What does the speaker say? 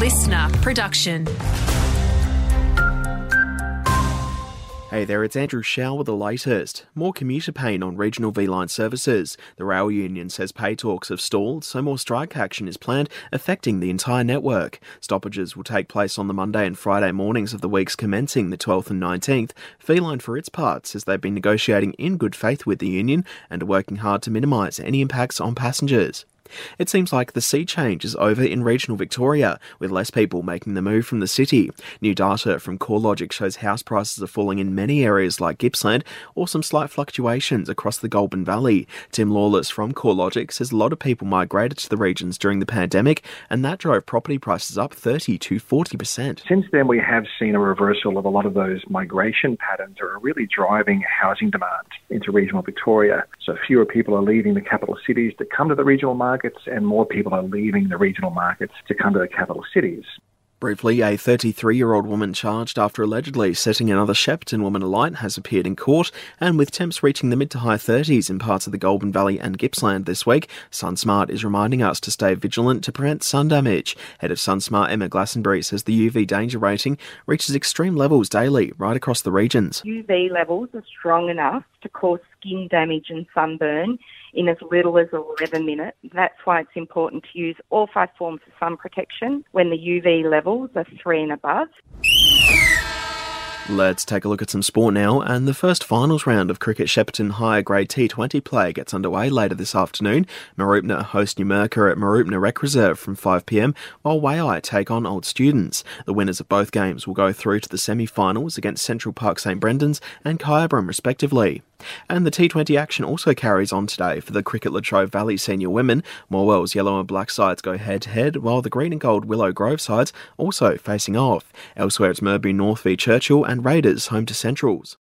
listener production. Hey there, it's Andrew Shaw with the latest. More commuter pain on regional V Line services. The rail union says pay talks have stalled, so more strike action is planned, affecting the entire network. Stoppages will take place on the Monday and Friday mornings of the weeks commencing the 12th and 19th. V Line, for its part, says they've been negotiating in good faith with the union and are working hard to minimise any impacts on passengers. It seems like the sea change is over in regional Victoria, with less people making the move from the city. New data from CoreLogic shows house prices are falling in many areas like Gippsland, or some slight fluctuations across the Goulburn Valley. Tim Lawless from CoreLogic says a lot of people migrated to the regions during the pandemic, and that drove property prices up 30 to 40%. Since then, we have seen a reversal of a lot of those migration patterns that are really driving housing demand into regional Victoria. So fewer people are leaving the capital cities to come to the regional markets, and more people are leaving the regional markets to come to the capital cities. Briefly, a 33 year old woman charged after allegedly setting another Shepparton woman alight has appeared in court, and with temps reaching the mid to high 30s in parts of the Goulburn Valley and Gippsland this week, SunSmart is reminding us to stay vigilant to prevent sun damage. Head of SunSmart Emma Glassenbury says the UV danger rating reaches extreme levels daily right across the regions. UV levels are strong enough to cause skin damage and sunburn in as little as 11 minutes. That's why it's important to use all five forms of sun protection when the UV levels three and above. Let's take a look at some sport now, and the first finals round of Cricket Shepparton Higher Grade T20 play gets underway later this afternoon. Mooroopna host Numurkah at Mooroopna Rec Reserve from 5pm, while Waaia take on Old Students. The winners of both games will go through to the semi-finals against Central Park St Brendan's and Kyabram respectively. And the T20 action also carries on today for the Cricket Latrobe Valley senior women. Morwell's yellow and black sides go head to head, while the green and gold Willow Grove sides also facing off. Elsewhere, it's Mirboo North v Churchill and Raiders home to Centrals.